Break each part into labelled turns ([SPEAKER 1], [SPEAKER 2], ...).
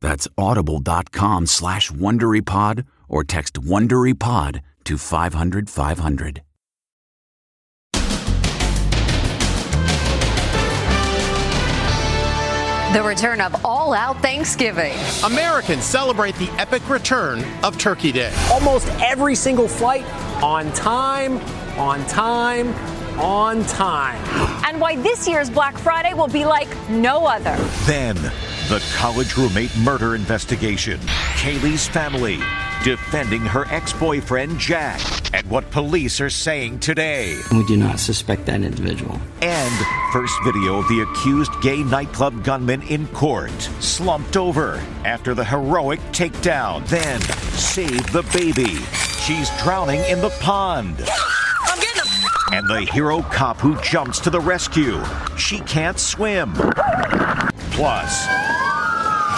[SPEAKER 1] That's audible.com slash WonderyPod or text WonderyPod to 500 500.
[SPEAKER 2] The return of all out Thanksgiving.
[SPEAKER 3] Americans celebrate the epic return of Turkey Day.
[SPEAKER 4] Almost every single flight on time, on time, on time.
[SPEAKER 5] And why this year's Black Friday will be like no other.
[SPEAKER 6] Then, the college roommate murder investigation. Kaylee's family defending her ex boyfriend Jack and what police are saying today.
[SPEAKER 7] We do not suspect that individual.
[SPEAKER 6] And first video of the accused gay nightclub gunman in court, slumped over after the heroic takedown. Then save the baby. She's drowning in the pond.
[SPEAKER 8] I'm getting him.
[SPEAKER 6] And the hero cop who jumps to the rescue. She can't swim. Plus,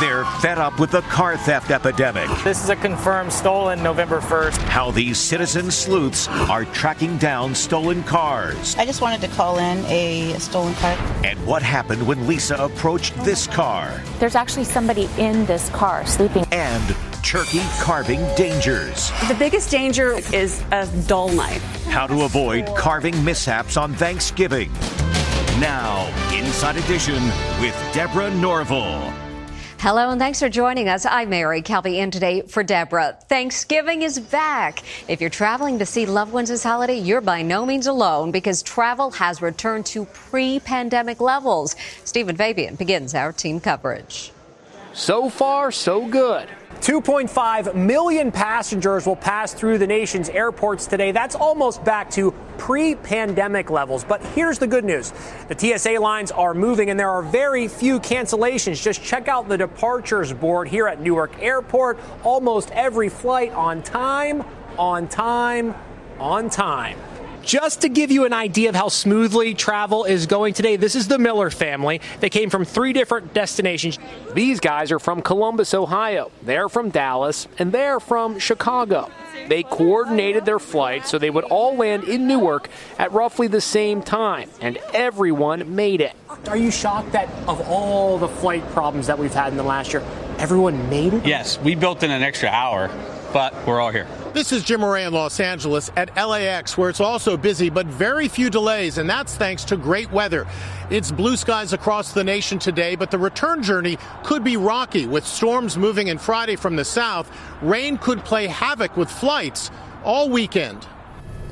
[SPEAKER 6] they're fed up with the car theft epidemic.
[SPEAKER 9] This is a confirmed stolen November 1st.
[SPEAKER 6] How these citizen sleuths are tracking down stolen cars.
[SPEAKER 10] I just wanted to call in a stolen car.
[SPEAKER 6] And what happened when Lisa approached this car.
[SPEAKER 11] There's actually somebody in this car sleeping.
[SPEAKER 6] And turkey carving dangers.
[SPEAKER 12] The biggest danger is a dull knife.
[SPEAKER 6] How to avoid carving mishaps on Thanksgiving. Now, Inside Edition with Deborah Norville.
[SPEAKER 2] Hello and thanks for joining us. I'm Mary Calvi in today for Deborah. Thanksgiving is back. If you're traveling to see loved ones this holiday, you're by no means alone because travel has returned to pre-pandemic levels. Stephen Fabian begins our team coverage.
[SPEAKER 4] So far, so good. 2.5 million passengers will pass through the nation's airports today. That's almost back to pre pandemic levels. But here's the good news the TSA lines are moving and there are very few cancellations. Just check out the departures board here at Newark Airport. Almost every flight on time, on time, on time. Just to give you an idea of how smoothly travel is going today, this is the Miller family. They came from three different destinations. These guys are from Columbus, Ohio. They're from Dallas, and they're from Chicago. They coordinated their flights so they would all land in Newark at roughly the same time, and everyone made it. Are you shocked that of all the flight problems that we've had in the last year, everyone made it?
[SPEAKER 13] Yes, we built in an extra hour, but we're all here.
[SPEAKER 3] This is Jim Moran in Los Angeles at LAX, where it's also busy, but very few delays, and that's thanks to great weather. It's blue skies across the nation today, but the return journey could be rocky with storms moving in Friday from the south. Rain could play havoc with flights all weekend.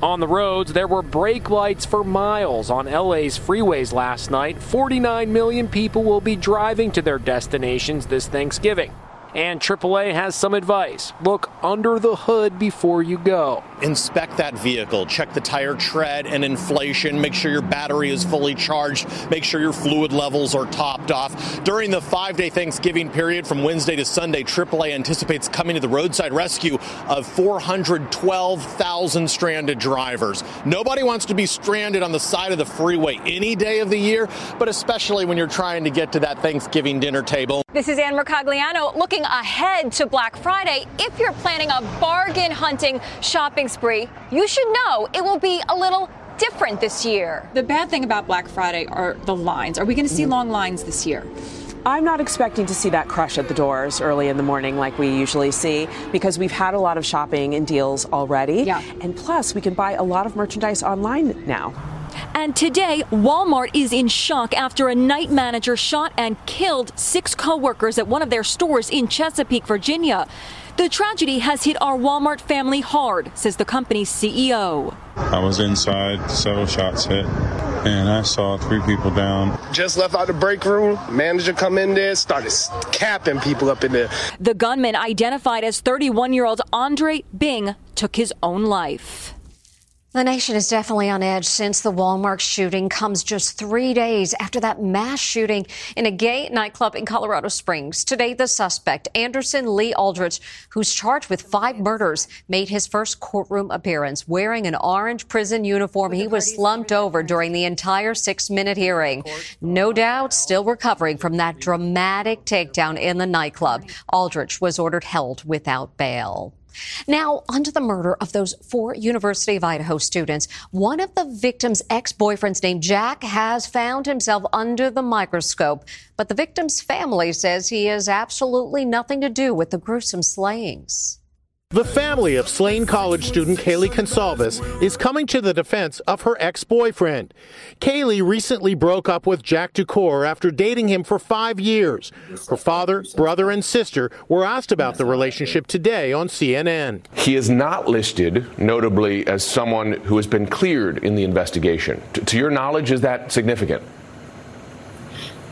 [SPEAKER 4] On the roads, there were brake lights for miles on LA's freeways last night. 49 million people will be driving to their destinations this Thanksgiving. And AAA has some advice look under the hood before you go.
[SPEAKER 3] Inspect that vehicle, check the tire tread and inflation, make sure your battery is fully charged, make sure your fluid levels are topped off. During the five day Thanksgiving period from Wednesday to Sunday, AAA anticipates coming to the roadside rescue of 412,000 stranded drivers. Nobody wants to be stranded on the side of the freeway any day of the year, but especially when you're trying to get to that Thanksgiving dinner table.
[SPEAKER 5] This is Ann Mercogliano looking ahead to Black Friday. If you're planning a bargain hunting shopping spree, you should know it will be a little different this year.
[SPEAKER 8] The bad thing about Black Friday are the lines. Are we going to see mm-hmm. long lines this year?
[SPEAKER 14] I'm not expecting to see that crush at the doors early in the morning like we usually see because we've had a lot of shopping and deals already.
[SPEAKER 8] Yeah.
[SPEAKER 14] And plus, we can buy a lot of merchandise online now.
[SPEAKER 5] And today, Walmart is in shock after a night manager shot and killed six coworkers at one of their stores in Chesapeake, Virginia. The tragedy has hit our Walmart family hard, says the company's CEO.
[SPEAKER 15] I was inside, several shots hit, and I saw three people down.
[SPEAKER 16] Just left out the break room. Manager come in there, started capping people up in there.
[SPEAKER 5] The gunman, identified as 31 year old Andre Bing, took his own life. The nation is definitely on edge since the Walmart shooting comes just three days after that mass shooting in a gay nightclub in Colorado Springs. Today, the suspect, Anderson Lee Aldrich, who's charged with five murders, made his first courtroom appearance wearing an orange prison uniform. He was slumped over during the entire six minute hearing. No doubt still recovering from that dramatic takedown in the nightclub. Aldrich was ordered held without bail. Now, onto the murder of those four University of Idaho students. One of the victims' ex-boyfriends named Jack has found himself under the microscope, but the victim's family says he has absolutely nothing to do with the gruesome slayings.
[SPEAKER 3] The family of slain college student Kaylee Goncalves is coming to the defense of her ex-boyfriend. Kaylee recently broke up with Jack DuCoeur after dating him for five years. Her father, brother, and sister were asked about the relationship today on CNN.
[SPEAKER 17] He is not listed, notably, as someone who has been cleared in the investigation. To, to your knowledge, is that significant?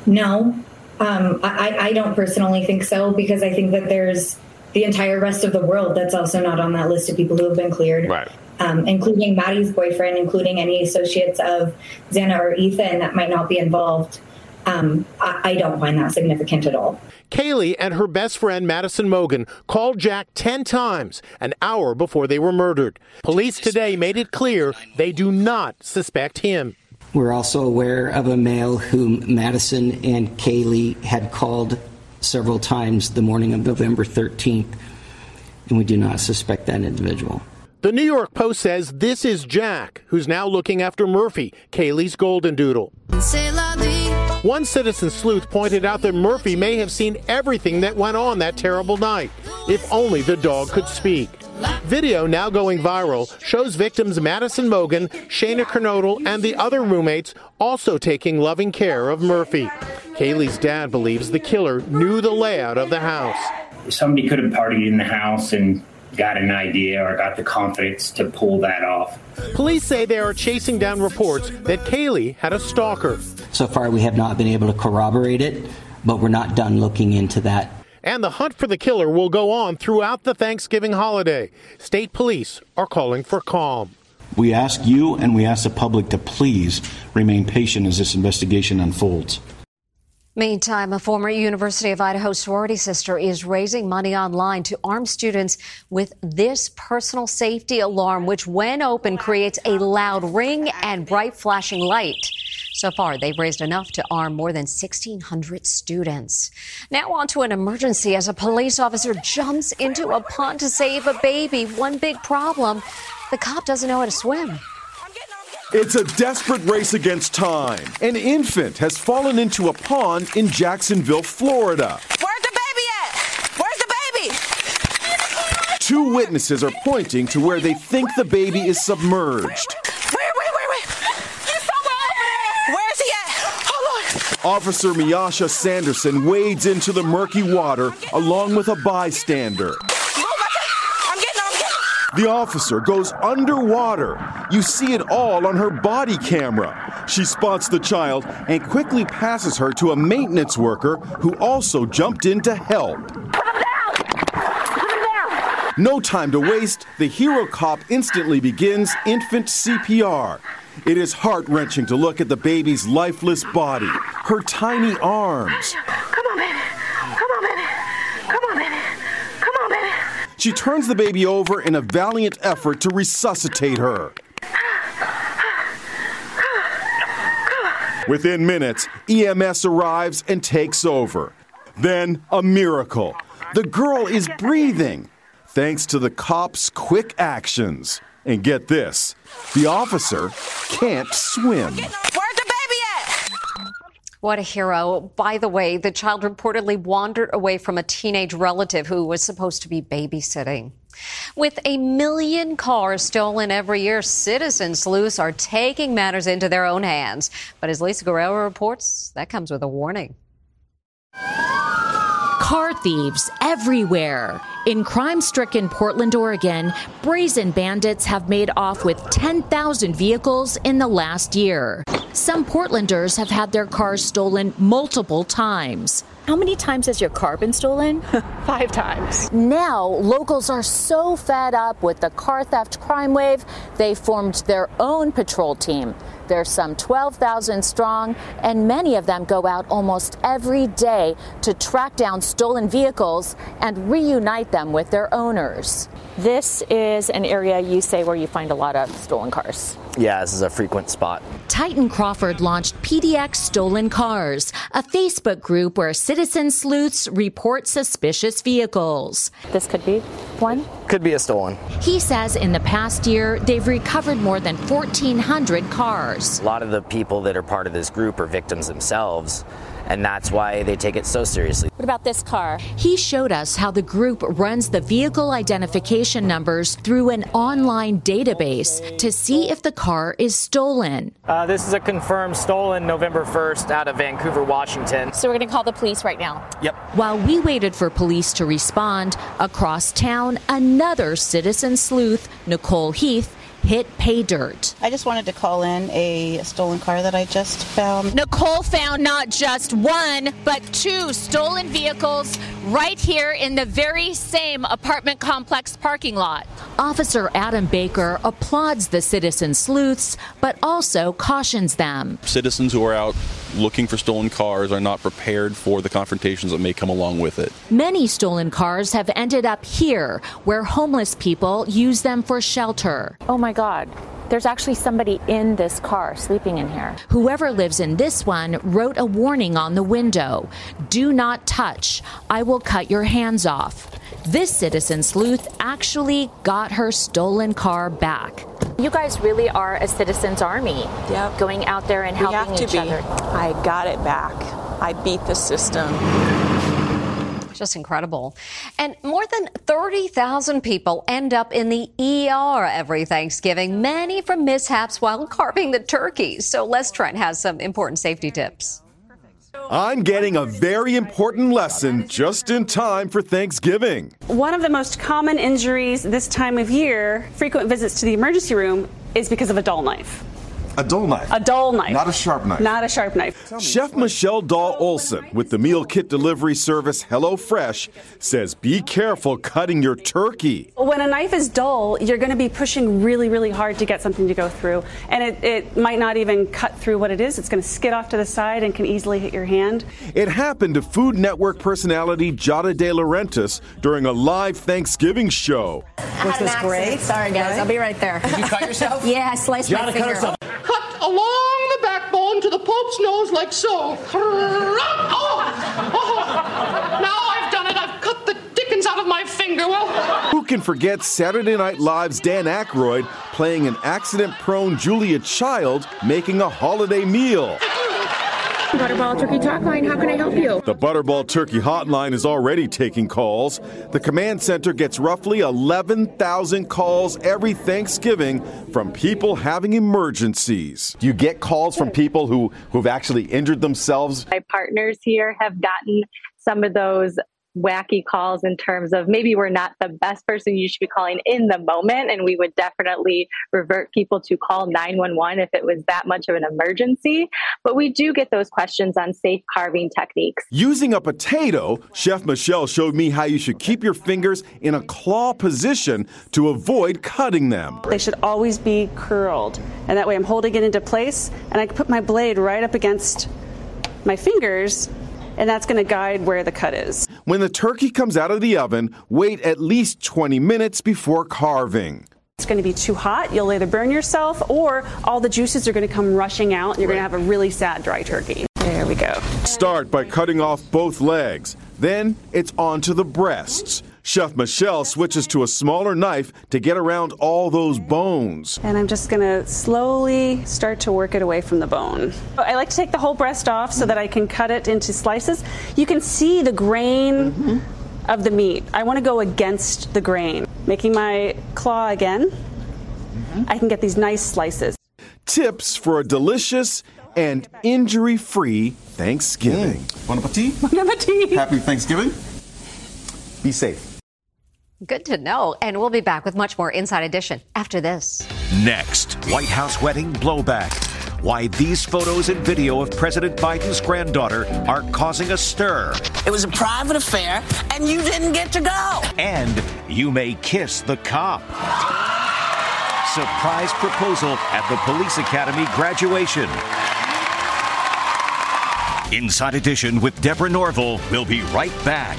[SPEAKER 18] No, um, I, I don't personally think so because I think that there's the entire rest of the world that's also not on that list of people who have been cleared.
[SPEAKER 17] Right.
[SPEAKER 18] Um, including Maddie's boyfriend, including any associates of Xana or Ethan that might not be involved. Um, I, I don't find that significant at all.
[SPEAKER 3] Kaylee and her best friend Madison Mogen called Jack 10 times an hour before they were murdered. Police today made it clear they do not suspect him.
[SPEAKER 7] We're also aware of a male whom Madison and Kaylee had called several times the morning of November 13th, and we do not suspect that individual.
[SPEAKER 3] The New York Post says this is Jack, who's now looking after Murphy, Kaylee's golden doodle. One citizen sleuth pointed out that Murphy may have seen everything that went on that terrible night, if only the dog could speak. Video now going viral shows victims Madison Mogen, Xana Kernodle, and the other roommates also taking loving care of Murphy. Kaylee's dad believes the killer knew the layout of the house.
[SPEAKER 19] Somebody could have partied in the house and got an idea or got the confidence to pull that off.
[SPEAKER 3] Police say they are chasing down reports that Kaylee had a stalker.
[SPEAKER 7] So far, we have not been able to corroborate it, but we're not done looking into that.
[SPEAKER 3] And the hunt for the killer will go on throughout the Thanksgiving holiday. State police are calling for calm.
[SPEAKER 20] We ask you and we ask the public to please remain patient as this investigation unfolds.
[SPEAKER 2] Meantime, a former University of Idaho sorority sister is raising money online to arm students with this personal safety alarm, which, when open, creates a loud ring and bright flashing light. So far, they've raised enough to arm more than 1,600 students. Now, on to an emergency as a police officer jumps into a pond to save a baby. One big problem the cop doesn't know how to swim.
[SPEAKER 21] It's a desperate race against time. An infant has fallen into a pond in Jacksonville, Florida.
[SPEAKER 22] Where's the baby at? Where's the baby?
[SPEAKER 21] Two witnesses are pointing to where they think the baby is submerged.
[SPEAKER 22] Where, where, where, where? He's over there. Where is he at? Oh, Hold
[SPEAKER 21] on. Officer Miasha Sanderson wades into the murky water along with a bystander. The officer goes underwater. You see it all on her body camera. She spots the child and quickly passes her to a maintenance worker who also jumped in to help. No time to waste, the hero cop instantly begins infant CPR. It is heart wrenching to look at the baby's lifeless body, her tiny arms.
[SPEAKER 22] Come on, baby. Come on, baby. Come on, baby. Come on, baby.
[SPEAKER 21] She turns the baby over in a valiant effort to resuscitate her. Within minutes, EMS arrives and takes over. Then, a miracle. The girl is breathing, thanks to the cop's quick actions. And get this the officer can't swim.
[SPEAKER 22] Where's the baby at?
[SPEAKER 2] What a hero. By the way, the child reportedly wandered away from a teenage relative who was supposed to be babysitting. With a million cars stolen every year, citizen sleuths are taking matters into their own hands. But as Lisa Guerrero reports, that comes with a warning.
[SPEAKER 5] Car thieves everywhere. In crime stricken Portland, Oregon, brazen bandits have made off with 10,000 vehicles in the last year. Some Portlanders have had their cars stolen multiple times.
[SPEAKER 11] How many times has your car been stolen?
[SPEAKER 12] Five times.
[SPEAKER 11] Now, locals are so fed up with the car theft crime wave, they formed their own patrol team. There's some 12,000 strong, and many of them go out almost every day to track down stolen vehicles and reunite them with their owners. This is an area you say where you find a lot of stolen cars.
[SPEAKER 23] Yeah, this is a frequent spot.
[SPEAKER 5] Titan Crawford launched PDX Stolen Cars, a Facebook group where citizen sleuths report suspicious vehicles.
[SPEAKER 11] This could be one.
[SPEAKER 23] Could be a stolen.
[SPEAKER 5] He says in the past year, they've recovered more than 1,400 cars.
[SPEAKER 23] A lot of the people that are part of this group are victims themselves, and that's why they take it so seriously.
[SPEAKER 11] What about this car?
[SPEAKER 5] He showed us how the group runs the vehicle identification numbers through an online database to see if the car is stolen.
[SPEAKER 4] Uh, this is a confirmed stolen November 1st out of Vancouver, Washington.
[SPEAKER 11] So we're going to call the police right now.
[SPEAKER 23] Yep.
[SPEAKER 5] While we waited for police to respond, across town, another citizen sleuth, Nicole Heath, hit pay dirt.
[SPEAKER 10] I just wanted to call in a stolen car that I just found.
[SPEAKER 5] Nicole found not just one, but two stolen vehicles right here in the very same apartment complex parking lot. Officer Adam Baker applauds the citizen sleuths, but also cautions them.
[SPEAKER 24] Citizens who are out looking for stolen cars are not prepared for the confrontations that may come along with it.
[SPEAKER 5] Many stolen cars have ended up here, where homeless people use them for shelter.
[SPEAKER 11] Oh my God. There's actually somebody in this car sleeping in here.
[SPEAKER 5] Whoever lives in this one wrote a warning on the window Do not touch. I will cut your hands off. This citizen sleuth actually got her stolen car back.
[SPEAKER 11] You guys really are a citizens army.
[SPEAKER 25] Yep.
[SPEAKER 11] Going out there and
[SPEAKER 25] We
[SPEAKER 11] helping
[SPEAKER 25] have to
[SPEAKER 11] each
[SPEAKER 25] be.
[SPEAKER 11] other.
[SPEAKER 25] I got it back. I beat the system.
[SPEAKER 2] Just incredible. And more than 30,000 people end up in the ER every Thanksgiving, many from mishaps while carving the turkey. So Les Trent has some important safety tips.
[SPEAKER 21] I'm getting a very important lesson just in time for Thanksgiving.
[SPEAKER 12] One of the most common injuries this time of year, frequent visits to the emergency room, is because of a dull knife.
[SPEAKER 21] A dull knife.
[SPEAKER 12] A dull knife.
[SPEAKER 21] Not a sharp knife.
[SPEAKER 12] Not a sharp knife.
[SPEAKER 21] Chef Michelle Dahl Olson with the meal kit delivery service HelloFresh says be careful cutting your turkey.
[SPEAKER 12] When a knife is dull, you're going to be pushing really, really hard to get something to go through. And it, it might not even cut through what it is. It's going to skid off to the side and can easily hit your hand.
[SPEAKER 21] It happened to Food Network personality Giada De Laurentiis during a live Thanksgiving show.
[SPEAKER 26] Which Was great? Sorry, guys. I'll be right there.
[SPEAKER 27] Did you cut yourself?
[SPEAKER 26] yeah, I sliced my
[SPEAKER 27] Gianna cut
[SPEAKER 26] finger.
[SPEAKER 28] Cut along the backbone to the Pope's nose like so. Oh, oh. Now I've done it. I've cut the dickens out of my finger. Well,
[SPEAKER 21] Who can forget Saturday Night Live's Dan Aykroyd playing an accident prone Julia Child making a holiday meal?
[SPEAKER 26] Butterball Turkey Talk Line, how can I help you?
[SPEAKER 21] The Butterball Turkey Hotline is already taking calls. The command center gets roughly 11,000 calls every Thanksgiving from people having emergencies. Do you get calls from people who, who've actually injured themselves?
[SPEAKER 29] My partners here have gotten some of those
[SPEAKER 30] wacky calls in terms of maybe we're not the best person you should be calling in the moment. And we would definitely revert people to call 911 if it was that much of an emergency. But we do get those questions on safe carving techniques.
[SPEAKER 21] Using a potato, Chef Michelle showed me how you should keep your fingers in a claw position to avoid cutting them.
[SPEAKER 12] They should always be curled. And that way I'm holding it into place and I can put my blade right up against my fingers and that's going to guide where the cut is.
[SPEAKER 21] When the turkey comes out of the oven, wait at least 20 minutes before carving.
[SPEAKER 12] It's going to be too hot. You'll either burn yourself or all the juices are going to come rushing out and you're right. going to have a really sad dry turkey. There we go.
[SPEAKER 21] Start by cutting off both legs. Then it's on to the breasts. Chef Michelle switches to a smaller knife to get around all those bones.
[SPEAKER 12] And I'm just gonna slowly start to work it away from the bone. I like to take the whole breast off so that I can cut it into slices. You can see the grain mm-hmm. of the meat. I wanna go against the grain. Making my claw again, mm-hmm. I can get these nice slices.
[SPEAKER 21] Tips for a delicious and injury free Thanksgiving.
[SPEAKER 31] Mm. Bon appetit.
[SPEAKER 12] Bon appetit.
[SPEAKER 31] Happy Thanksgiving. Be safe.
[SPEAKER 2] Good to know. And we'll be back with much more Inside Edition after this.
[SPEAKER 6] Next, White House wedding blowback. Why these photos and video of President Biden's granddaughter are causing a stir.
[SPEAKER 32] It was a private affair, and you didn't get to go.
[SPEAKER 6] And you may kiss the cop. Surprise proposal at the Police Academy graduation. Inside Edition with Deborah Norville. We'll be right back.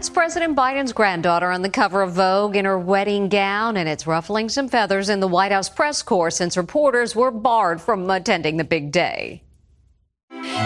[SPEAKER 2] That's President Biden's granddaughter on the cover of Vogue in her wedding gown, and it's ruffling some feathers in the White House press corps since reporters were barred from attending the big day.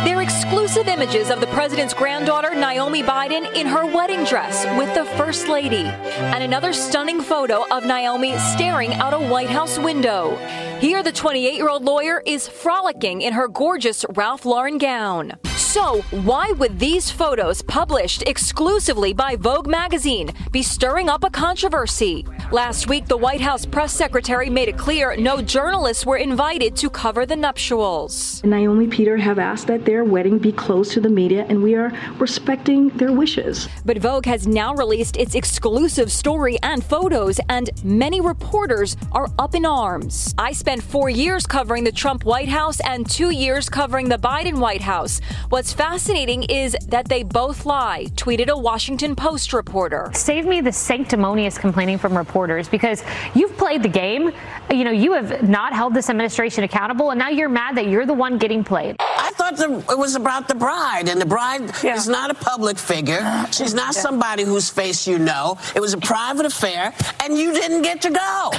[SPEAKER 33] They're exclusive images of the president's granddaughter, Naomi Biden, in her wedding dress with the First Lady. And another stunning photo of Naomi staring out a White House window. Here, the 28 year old lawyer is frolicking in her gorgeous Ralph Lauren gown. So, why would these photos, published exclusively by Vogue magazine, be stirring up a controversy? Last week, the White House press secretary made it clear no journalists were invited to cover the nuptials.
[SPEAKER 27] Naomi and Peter have asked that their wedding be closed to the media, and we are respecting their wishes.
[SPEAKER 33] But Vogue has now released its exclusive story and photos, and many reporters are up in arms. I spent four years covering the Trump White House and two years covering the Biden White House. What What's fascinating is that they both lie, tweeted a Washington Post reporter.
[SPEAKER 29] Save me the sanctimonious complaining from reporters because you've played the game. You know, you have not held this administration accountable, and now you're mad that you're the one getting played.
[SPEAKER 32] I thought the, it was about the bride, and the bride yeah. is not a public figure. She's not yeah. somebody whose face you know. It was a private affair, and you didn't get to go.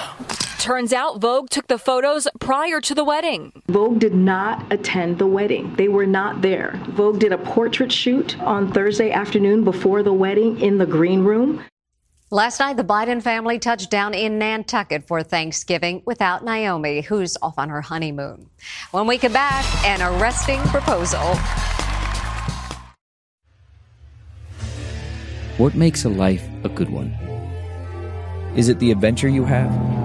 [SPEAKER 33] Turns out Vogue took the photos prior to the wedding.
[SPEAKER 27] Vogue did not attend the wedding. They were not there. Vogue did a portrait shoot on Thursday afternoon before the wedding in the green room.
[SPEAKER 2] Last night, the Biden family touched down in Nantucket for Thanksgiving without Naomi, who's off on her honeymoon. When we come back, an arresting proposal.
[SPEAKER 34] What makes a life a good one? Is it the adventure you have?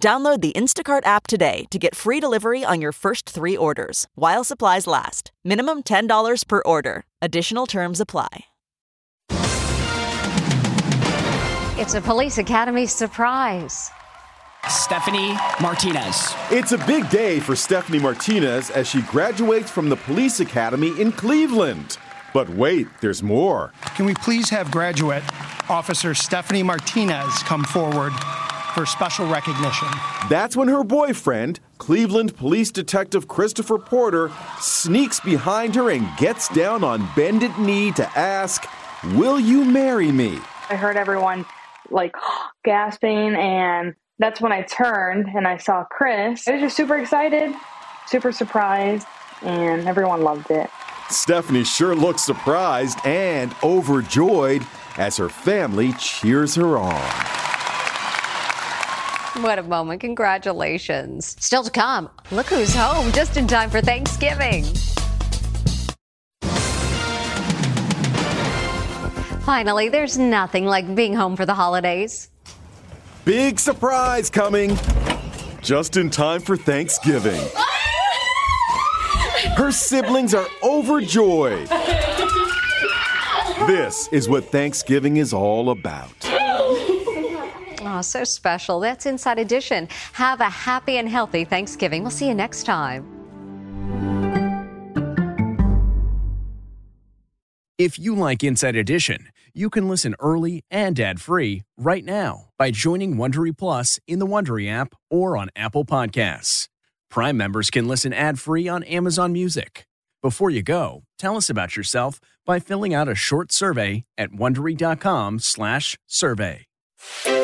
[SPEAKER 35] Download the Instacart app today to get free delivery on your first three orders while supplies last. Minimum $10 per order. Additional terms apply.
[SPEAKER 2] It's a police academy surprise.
[SPEAKER 36] Stephanie Martinez.
[SPEAKER 21] It's a big day for Stephanie Martinez as she graduates from the police academy in Cleveland. But wait, there's more.
[SPEAKER 37] Can we please have graduate Officer Stephanie Martinez come forward for special recognition?
[SPEAKER 21] That's when her boyfriend, Cleveland Police Detective Christopher Porter, sneaks behind her and gets down on bended knee to ask, Will you marry me?
[SPEAKER 38] I heard everyone like gasping, and that's when I turned and I saw Chris. I was just super excited, super surprised, and everyone loved it.
[SPEAKER 21] Stephanie sure looks surprised and overjoyed as her family cheers her on.
[SPEAKER 2] What a moment. Congratulations. Still to come, look who's home just in time for Thanksgiving. Finally, there's nothing like being home for the holidays.
[SPEAKER 21] Big surprise coming just in time for Thanksgiving. Her siblings are overjoyed. This is what Thanksgiving is all about.
[SPEAKER 2] Oh, so special. That's Inside Edition. Have a happy and healthy Thanksgiving. We'll see you next time.
[SPEAKER 39] If you like Inside Edition, you can listen early and ad-free right now by joining Wondery Plus in the Wondery app or on Apple Podcasts. Prime members can listen ad-free on Amazon Music. Before you go, tell us about yourself by filling out a short survey at wondery.com/survey.